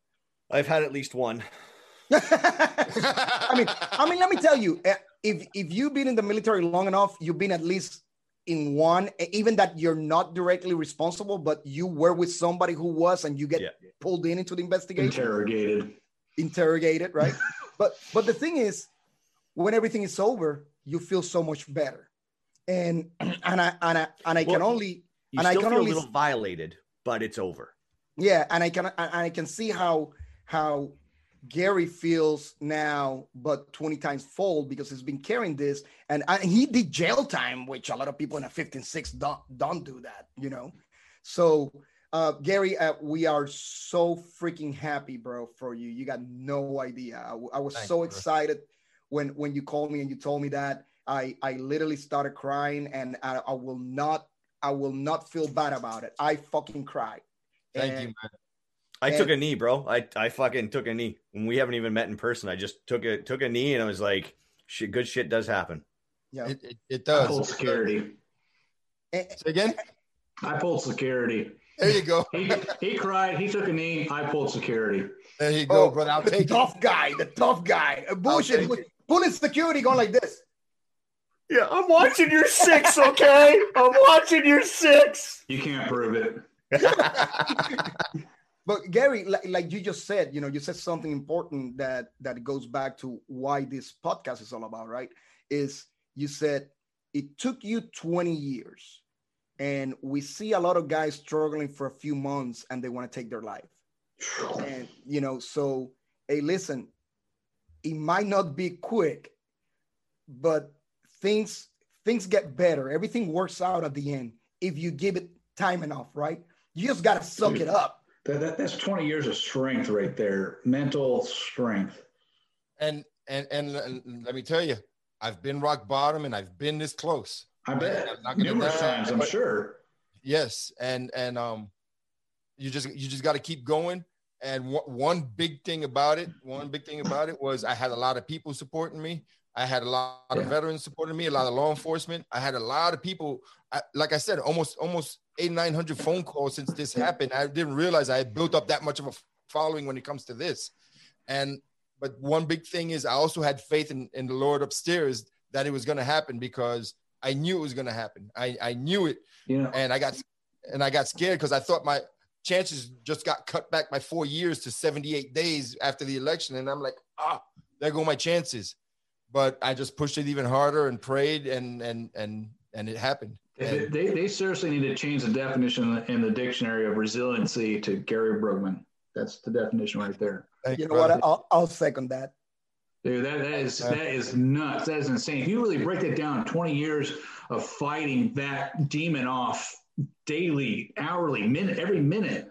I've had at least one. I mean, I mean, let me tell you, eh, if if you've been in the military long enough, you've been at least in one, eh, even that you're not directly responsible, but you were with somebody who was, and you get Yeah. pulled in into the investigation, Interrogated. interrogated, right? but but the thing is, when everything is over, you feel so much better, and and I and I and I can only You And I still can feel only- a little violated, but it's over. Yeah, and I can and I can see how how Gary feels now, but 20 times fold because he's been carrying this, and, and he did jail time, which a lot of people in a 15-6 don't don't do that, you know. So uh Gary, uh, we are so freaking happy, bro, for you. You got no idea. I was Thanks, so bro. excited when when you called me and you told me that. I I literally started crying, and I, I will not I will not feel bad about it. I fucking cried. Thank And- you, man. I And- took a knee, bro. I, I fucking took a knee. And we haven't even met in person. I just took a took a knee and I was like, shit, good shit does happen. Yeah. It, it, it I does. pulled security. Eh, Say again. I pulled security. There you go. He, he cried. He took a knee. I pulled security. There you go, Oh, brother. I'll the it. tough guy, the tough guy. Bullshit. take with- Pulling security going like this. Yeah, I'm watching your six, okay? I'm watching your six. You can't prove it. But Gary, like, like you just said, you know, you said something important that that goes back to why this podcast is all about, right? Is you said it took you 20 years, and we see a lot of guys struggling for a few months and they want to take their life. And you know, so hey, listen, it might not be quick, but things things get better. Everything works out at the end if you give it time enough, right? You just gotta suck it up. That, that, that's 20 years of strength right there. Mental strength. And, and and and let me tell you, I've been rock bottom and I've been this close. I bet I'm not gonna numerous deny, times, I'm but- sure. Yes, and and um, you just you just got to keep going. And one one big thing about it, one big thing about it was I had a lot of people supporting me. I had a lot of veterans supporting me, a lot of law enforcement. I had a lot of people. I, like I said, almost almost eight nine hundred phone calls since this happened. I didn't realize I had built up that much of a following when it comes to this. And but one big thing is I also had faith in, in the Lord upstairs that it was going to happen because I knew it was going to happen. I, I knew it know, and I got and I got scared because I thought my chances just got cut back by four years to 78 days after the election, and I'm like, ah, there go my chances. But I just pushed it even harder and prayed, and and and and it happened. they, they, they seriously need to change the definition in the, dictionary of resiliency to Gary Brugman. That's the definition right there. Thank You know brother. what? I'll, I'll second that. Dude, that, that is that is nuts. That is insane. If you really break that down, 20 years of fighting that demon off daily, hourly, minute, every minute,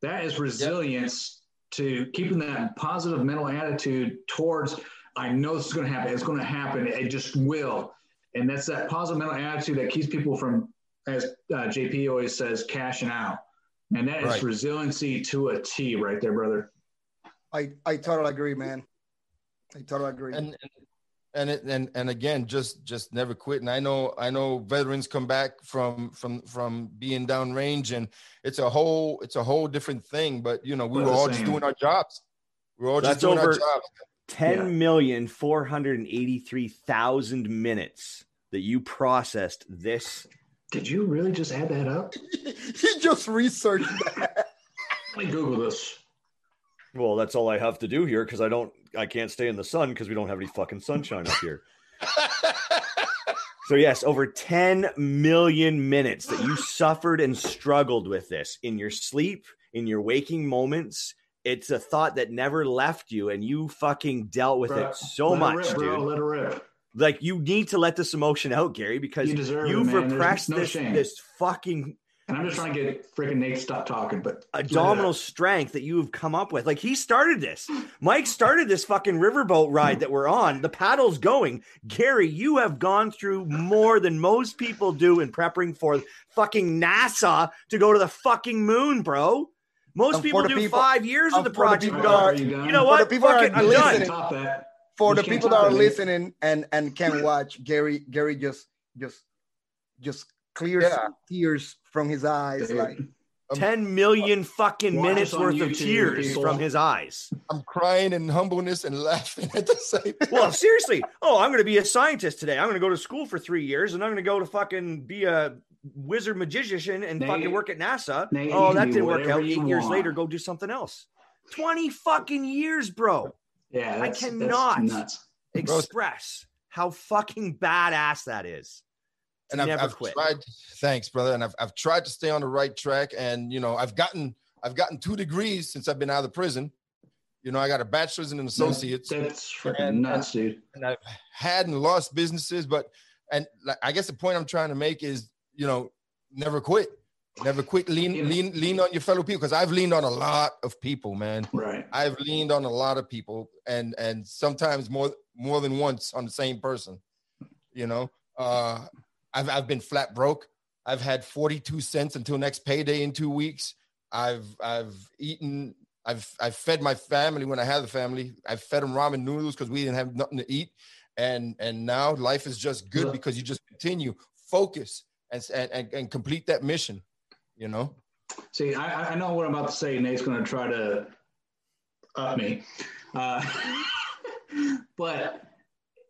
that is resilience to keeping that positive mental attitude towards I know this is going to happen. It's going to happen. It just will. And that's that positive mental attitude that keeps people from, as uh, JP always says, cashing out. And that is Right. resiliency to a T right there, brother. I, I totally agree, man. I totally agree. and and it, and and again, just just never quit. And I know I know veterans come back from from from being downrange, and it's a whole it's a whole different thing. But you know, we We're were the all just doing our jobs. We're all That's just doing our jobs. Ten million four hundred and eighty-three thousand minutes that you processed this. Did you really just add that up? he just researched that. Let me Google this. Well, that's all I have to do here because I don't, I can't stay in the sun because we don't have any fucking sunshine up here. So yes, over 10 million minutes that you suffered and struggled with this in your sleep, in your waking moments. It's a thought that never left you, and you fucking dealt with Bro, it so let much, it rip, dude. Let it rip. Like you need to let this emotion out, Gary, because You deserve you've repressed no this shame. this fucking And I'm just trying to get freaking Nate to stop talking, but abdominal strength that you have come up with. Like he started this. Mike started this fucking riverboat ride that we're on. The paddle's going. Gary, you have gone through more than most people do in prepping for fucking NASA to go to the fucking moon, bro. Most people do people- five years of the for the project. people and go, that are- you done? you know For what? the people Fuck it, are I'm done. listening- that. for You the people that are that, listening and and can watch Gary Gary just just just clears Yeah. tears from his eyes Dude. like um, 10 million fucking minutes us on worth of tears people. from his eyes. I'm crying in humbleness and laughing at the same time. Well, seriously. Oh, I'm going to be a scientist today. I'm going to go to school for three years and I'm going to go to fucking be a wizard magician and Nate, fucking work at NASA. Oh, that didn't work out. you Eight years want. later, go do something else. 20 fucking years, bro. Yeah, I cannot. That's. Express how fucking badass that is. And I've, never I've quit. tried thanks brother and I've, I've tried to stay on the right track and you know i've gotten i've gotten two degrees since i've been out of the prison you know i got a bachelor's and an associate's That's freaking And- nuts, dude. and i've had and lost businesses but and like, i guess the point i'm trying to make is you know never quit never quit lean Yeah. lean lean on your fellow people because i've leaned on a lot of people man Right. I've leaned on a lot of people and and sometimes more more than once on the same person. You know, uh, I've I've been flat broke. I've had 42 cents until next payday in two weeks. I've I've eaten. I've I've fed my family when I had the family. I've fed them ramen noodles because we didn't have nothing to eat. And and now life is just good Yeah. because you just continue, focus, and and and, complete that mission. You know. See, I, I know what I'm about to say. Nate's going to try to up me, uh, but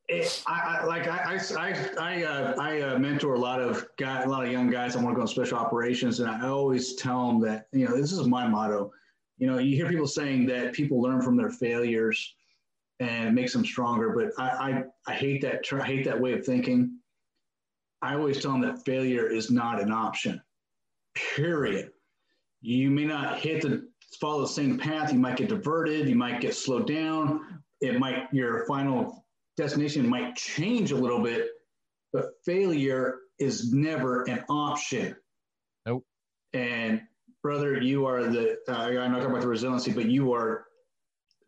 it, I, I like I I I uh, I uh, mentor a lot of guy, a lot of young guys. I want to go in special operations, and I always tell them that you know this is my motto. You know, you hear people saying that people learn from their failures and makes them stronger, but I I, I hate that I hate that way of thinking. I always tell them that failure is not an option. Period you may not hit the follow the same path you might get diverted you might get slowed down it might your final destination might change a little bit but failure is never an option Nope. and brother you are the uh, I'm talking about the resiliency but you are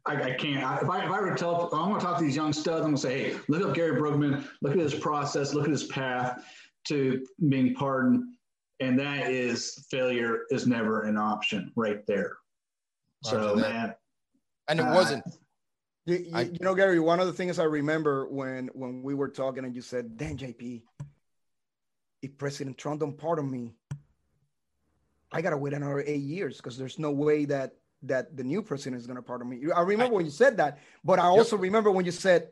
I, I can't. I, if I if I were to tell, I'm going to talk to these young studs. I'm going to say, hey, look up Gary Brugman. Look at his process. Look at his path to being pardoned and that is failure is never an option right there. So that. man, And it Uh, wasn't. You, you, I- you know, Gary, one of the things I remember when when we were talking and you said, "Damn, JP, if President Trump don't pardon me, I gotta wait another eight years because there's no way that that the new president is gonna pardon me." I remember when you said that, but I also remember when you said,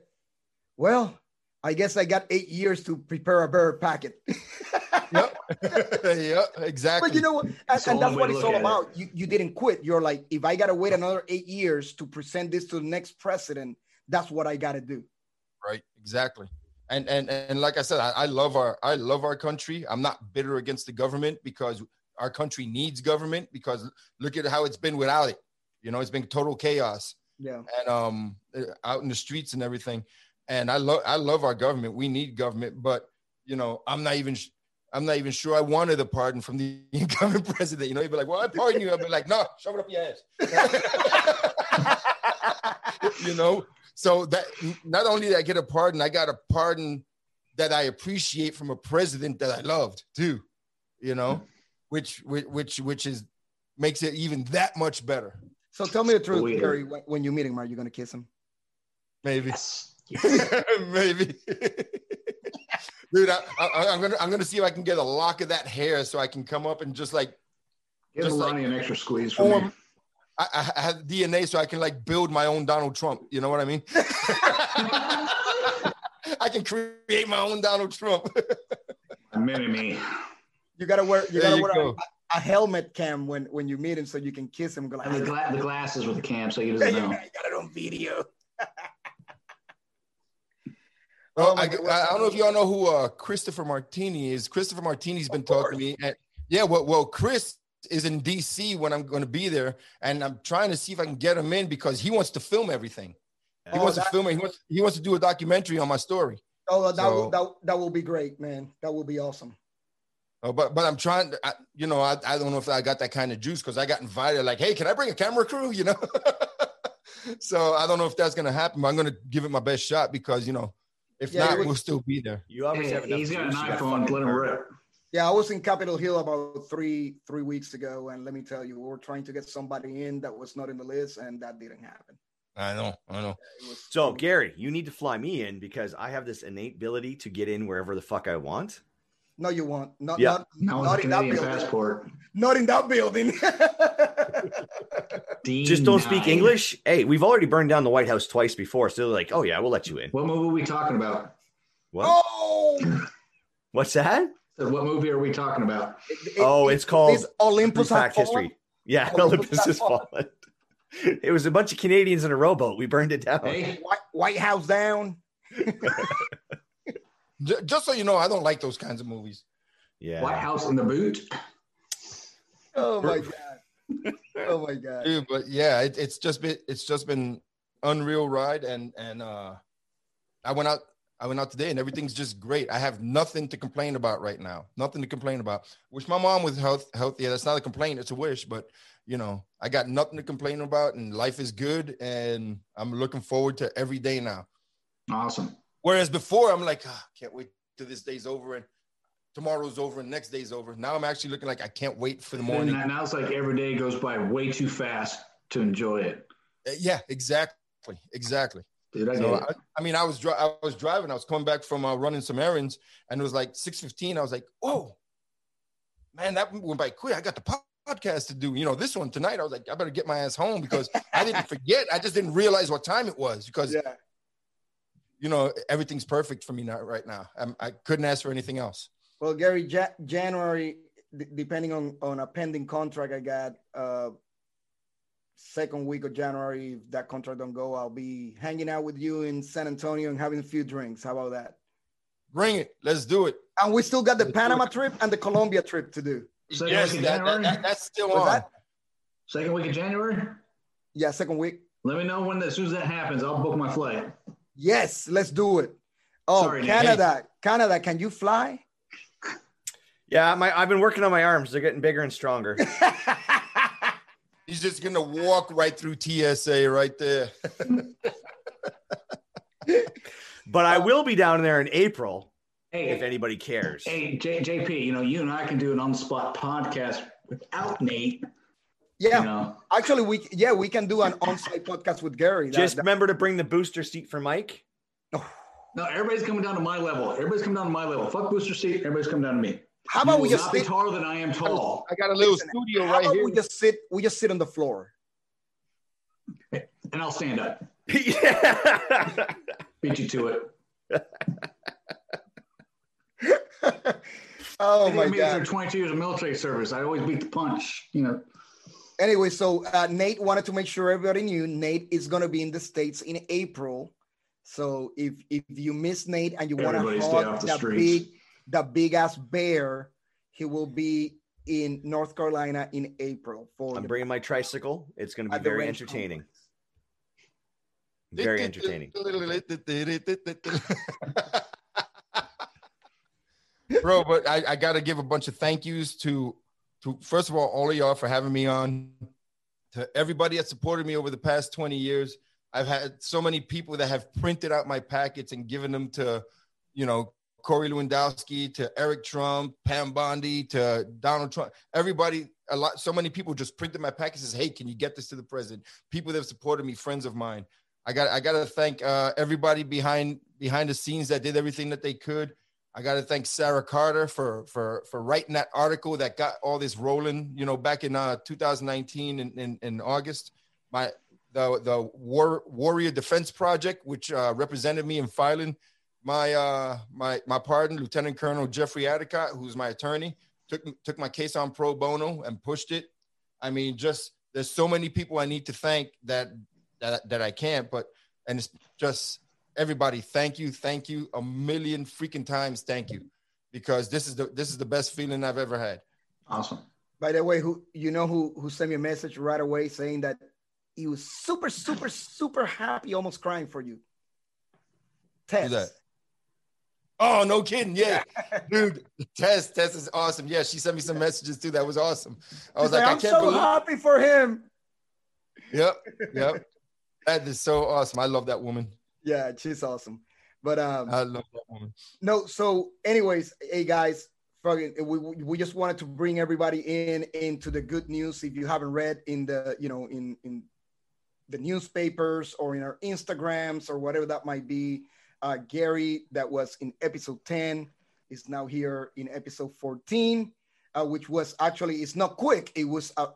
"Well, I guess I got eight years to prepare a better packet." Yep. yep. Exactly. But you know what? And, That's and that's what it's all at it. about. You, you didn't quit. You're like, if I got to wait another eight years to present this to the next president, that's what I got to do. right exactly and and and like i said I, I love our i love our country i'm not bitter against the government because our country needs government because look at how it's been without it. You know it's been total chaos. Yeah. and um uh, out in the streets and everything. And i love i love our government. We need government but you know i'm not even sh- i'm not even sure i wanted a pardon from the incoming president. You know he'd be like well i pardon you. I'd be like no shove it up your ass. You know? So that not only did i get a pardon i got a pardon that i appreciate from a president that i loved too. You know which which which, which is makes it even that much better So tell me the truth, Weird. Gary. When, when you meet him, are you going to kiss him? maybe yes, maybe dude I, I, i'm gonna i'm gonna see if i can get a lock of that hair so i can come up and just like give Just like- an extra squeeze for me. form I, I I have DNA so I can like build my own Donald Trump. You know what I mean? I can create my own Donald Trump. Mini me. You got to wear. You got to you wear. go. a helmet cam when when you meet him, so you can kiss him. Go like, And the, gla- the glasses with the cam, so he Yeah, doesn't you know. got got it on video. Well, Oh I, I don't know if y'all know who uh, Christopher Martini is. Christopher Martini's been talking to me. And, yeah, well, well, Chris is in DC when I'm going to be there, and I'm trying to see if I can get him in because he wants to film everything. He Oh, wants that- to film it. He wants, he wants to do a documentary on my story. Oh, that will that, that will be great, man. That will be awesome. Uh, but but I'm trying to, I, you know, I, I don't know if I got that kind of juice because I got invited. Like, hey, can I bring a camera crew? You know, so I don't know if that's gonna happen. But I'm gonna give it my best shot because you know, if Yeah, not, was- we'll still be there. You obviously have Hey, enough he's got an juice, you got iPhone. Let him rip. Yeah, I was in Capitol Hill about three three weeks ago, and let me tell you, we were trying to get somebody in that was not in the list, and that didn't happen. I know, I know. So, Gary, you need to fly me in because I have this innate ability to get in wherever the fuck I want. No, you won't. Not Yeah. not, Now not with a in that Canadian building. passport. Not in that building. Just don't speak English. Hey, we've already burned down the White House twice before, so they're like, "Oh yeah, we'll let you in." What movie are we talking about? What? oh, What's that? So what movie are we talking about? it- Oh, it's called it's Olympus Fact Has history. Yeah, Olympus Olympus has has fallen. It was a bunch of Canadians in a rowboat. We burned it down. Hey, White, White House down. J- just so you know, I don't like those kinds of movies. Yeah. White House in the boot. Oh my god. Oh my god. Dude, but yeah, it, it's just been it's just been unreal ride, and and uh, I went out I went out today, and everything's just great. I have nothing to complain about right now. Nothing to complain about. Wish my mom was health healthy. That's not a complaint; it's a wish. But you know, I got nothing to complain about, and life is good, and I'm looking forward to every day now. Awesome. Whereas before, I'm like, ah, can't wait till this day's over and tomorrow's over and next day's over. Now I'm actually looking like I can't wait for the And morning. now it's like every day goes by way too fast to enjoy it. Uh, Yeah, exactly, exactly. Dude, I So. I, I mean, I was dri- I was driving. I was coming back from uh, running some errands, and it was like six fifteen. I was like, "Oh, man, that went by quick." I got the po- podcast to do. You know, this one tonight. I was like, "I better get my ass home because I didn't forget. I just didn't realize what time it was because Yeah. You know everything's perfect for me now right now. I'm, I couldn't ask for anything else. Well, Gary, ja- January, d- depending on on a pending contract I got, uh, second week of January, if that contract don't go, I'll be hanging out with you in San Antonio and having a few drinks. How about that? Bring it. Let's do it. And we still got the Panama trip and the Colombia trip to do. Second yes, week of that, that, January? that- that's still Was on. that- Second week of January? Yeah, second week. Let me know when as soon as that happens. I'll book my flight. Yes, let's do it. Oh, Sorry, Nick. Canada, Canada, can you fly? Yeah, my I've been working on my arms. They're getting bigger and stronger. He's just gonna walk right through TSA right there. But I uh, will be down there in April Hey, if anybody cares. hey, J- JP, you know, you and I can do an on spot podcast without Nate. Yeah, You know, actually, we yeah we can do an on-site podcast with Gary. That- Just that- remember to bring the booster seat for Mike. no, everybody's coming down to my level. Everybody's coming down to my level. Fuck booster seat. Everybody's coming down to me. how about You we just not be taller than I am tall, I got a little Listen, studio How right about here. we just sit? We just sit on the floor. and I'll stand up. yeah. Beat you to it. oh I my did after god. 22 years of military service. I always beat the punch. You know, Anyway, so uh, Nate wanted to make sure everybody knew Nate is going to be in the states in April. So if if you miss Nate and you want to Everybody hug off the big that big ass bear, he will be in North Carolina in April for I'm the- bringing my tricycle. It's going to be very entertaining. conference. Very entertaining. Bro, but I, I got to give a bunch of thank yous to, to first of all, all of y'all for having me on, to everybody that supported me over the past 20 years. I've had so many people that have printed out my packets and given them to, you know, Corey Lewandowski, to Eric Trump, Pam Bondi, to Donald Trump. Everybody, a lot, so many people just printed my packets. Says, hey, can you get this to the president? People that have supported me, friends of mine. I got, I got to thank uh, everybody behind behind the scenes that did everything that they could. I got to thank Sarah Carter for for for writing that article that got all this rolling. You know, back in uh, 2019 in, in, in August, my the the War, Warrior Defense Project, which uh, represented me in filing my uh, my my pardon, Lieutenant Colonel Jeffrey Addicott, who's my attorney. took took my case on pro bono and pushed it. I mean, just there's so many people I need to thank that that that I can't. But and it's just everybody. Thank you, thank you a million freaking times. Thank you, because this is the this is the best feeling I've ever had. Awesome. By the way, who you know who who sent me a message right away saying that he was super, super, super happy, almost crying for you. Tess. Who's that? Oh, no kidding. Yeah. Dude, Tess, Tess is awesome. Yeah, she sent me some messages too. That was awesome. I was She's like, I I'm can't so believe happy for him. Yep. Yep. that is so awesome. I love that woman. Yeah, she's awesome. But um, I love that woman. no, so anyways, hey guys, we, we just wanted to bring everybody in into the good news. If you haven't read in the, you know, in in the newspapers or in our Instagrams or whatever that might be, uh, Gary, that was in episode 10, is now here in episode 14, uh, which was actually, it's not quick. It was uh,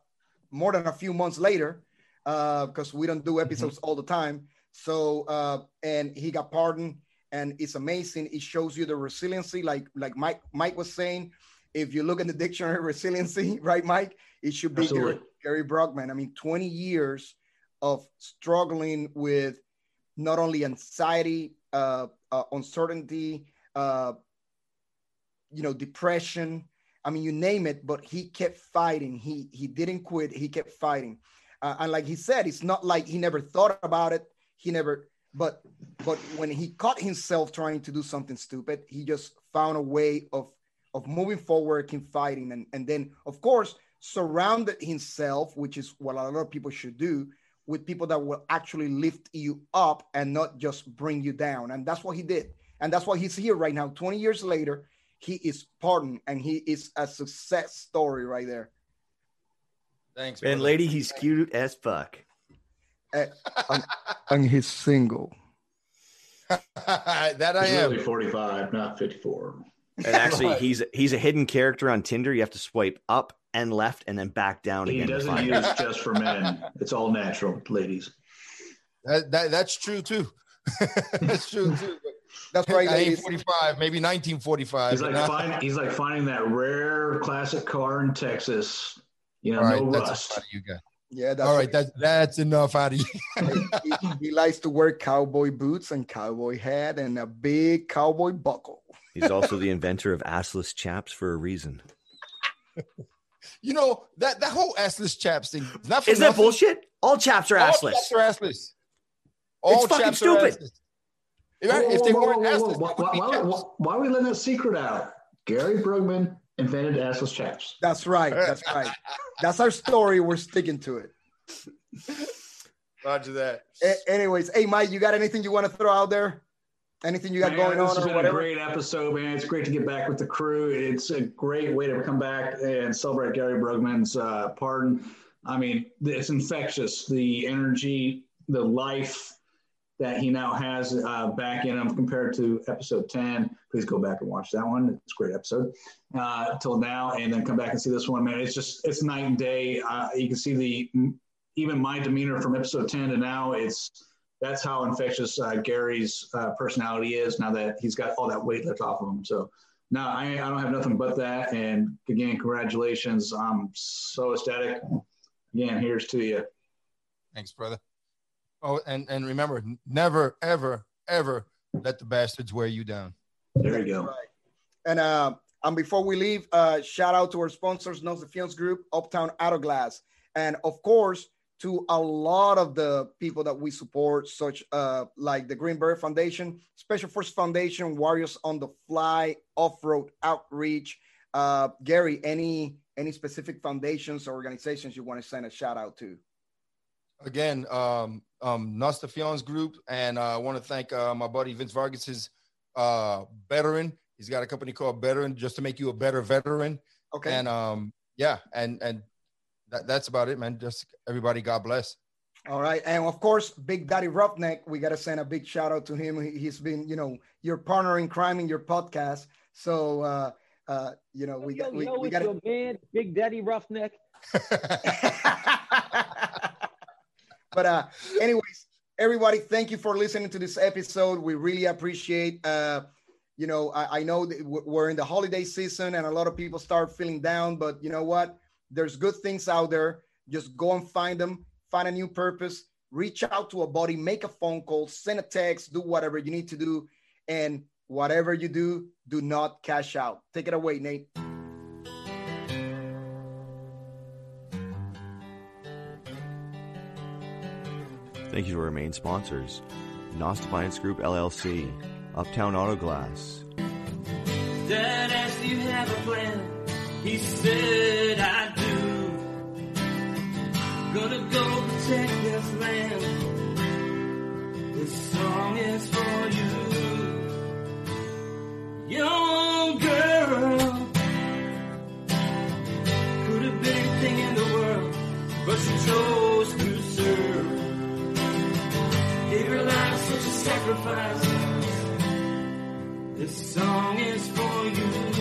more than a few months later because we don't do episodes all the time. So, uh, and he got pardoned and it's amazing. It shows you the resiliency, like like Mike Mike was saying. If you look in the dictionary, resiliency, right, Mike? It should be Gary. Gary Brugman. I mean, 20 years of struggling with not only anxiety, uh, uh, uncertainty, uh, you know, depression. I mean, you name it, but he kept fighting. He he didn't quit. He kept fighting. Uh, and like he said, it's not like he never thought about it. He never, but but when he caught himself trying to do something stupid, he just found a way of of moving forward, keep fighting, and and then of course surrounded himself, which is what a lot of people should do, with people that will actually lift you up and not just bring you down. And that's what he did. And that's why he's here right now. 20 years later, he is pardoned and he is a success story right there. Thanks. Man. And brother. lady, he's cute as fuck. And he's single. that I He's am. really 45, not 54. And actually, he's he's a hidden character on Tinder. You have to swipe up and left and then back down He again. to doesn't use him. just for men. It's all natural, ladies. That, that that's true too. that's true too. That's But right, I ain't ladies. 45, maybe 1945. He's like but find, he's like finding that rare classic car in Texas. You know, All right, no that's rust. enough out of you guys. Yeah, that's All right, that's that's enough out of you. he, he likes to wear cowboy boots and cowboy hat and a big cowboy buckle. He's also the inventor of assless chaps for a reason. You know that that whole assless chaps thing. is Not that nothing. bullshit? All chaps are All assless. chaps are assless. All fucking chaps stupid. Are assless. If, I- if they Whoa, whoa, weren't whoa, whoa, assless, whoa. they Why, why, why, why are we letting that secret out? Gary Brugman invented assless chaps. That's right. That's right. That's our story. We're sticking to it. Roger that. A- anyways, hey Mike, you got anything you want to throw out there? Anything you got Man, going this on has been whatever? a great episode, man. It's great to get back with the crew. It's a great way to come back and celebrate Gary Brugman's uh, pardon. I mean, it's infectious. The energy, the life that he now has uh, back in him compared to episode 10. Please go back and watch that one. It's a great episode uh, till now. And then come back and see this one, man. It's just, it's night and day. Uh, you can see the, even my demeanor from episode 10 to now, it's, that's how infectious uh, Gary's uh, personality is now that he's got all that weight lifted off of him. So, no, I, I don't have nothing but that. And again, congratulations. I'm so ecstatic. Again, here's to you. Thanks, brother. Oh, and and remember, never, ever, ever let the bastards wear you down. There you go. Right. And uh, and before we leave, uh, shout out to our sponsors, Nose the Films Group, Uptown Auto Glass, and of course to a lot of the people that we support, such uh, like the Green Bird Foundation, Special Force Foundation, Warriors on the Fly, Off Road Outreach. Uh, Gary, any any specific foundations or organizations you want to send a shout out to? Again, um, um, Nosta Fion's group, and uh, I want to thank uh, my buddy Vince Vargas's uh, veteran. He's got a company called Veteran, just to make you a better veteran. Okay. And um, yeah, and and that, that's about it, man. Just everybody, God bless. All right, and of course, Big Daddy Roughneck. We gotta send a big shout out to him. He, has been, you know, your partner in crime in your podcast. So, uh, uh, you know, we yo, got, we, yo, we it's got. your man, Big Daddy Roughneck. but uh, anyways, everybody, thank you for listening to this episode. We really appreciate, uh, you know, I, I know we're in the holiday season and a lot of people start feeling down, but you know what? There's good things out there. Just go and find them, find a new purpose, reach out to a buddy, make a phone call, send a text, do whatever you need to do. And whatever you do, do not cash out. Take it away, Nate. Thank you to our main sponsors Nostopians Group LLC, Uptown Auto Glass, Dad asked you have a plan. He said I do. Gonna go protect this land. This song is for you. Young girl. Could have been anything in the world, but she sacrifice. This song is for you.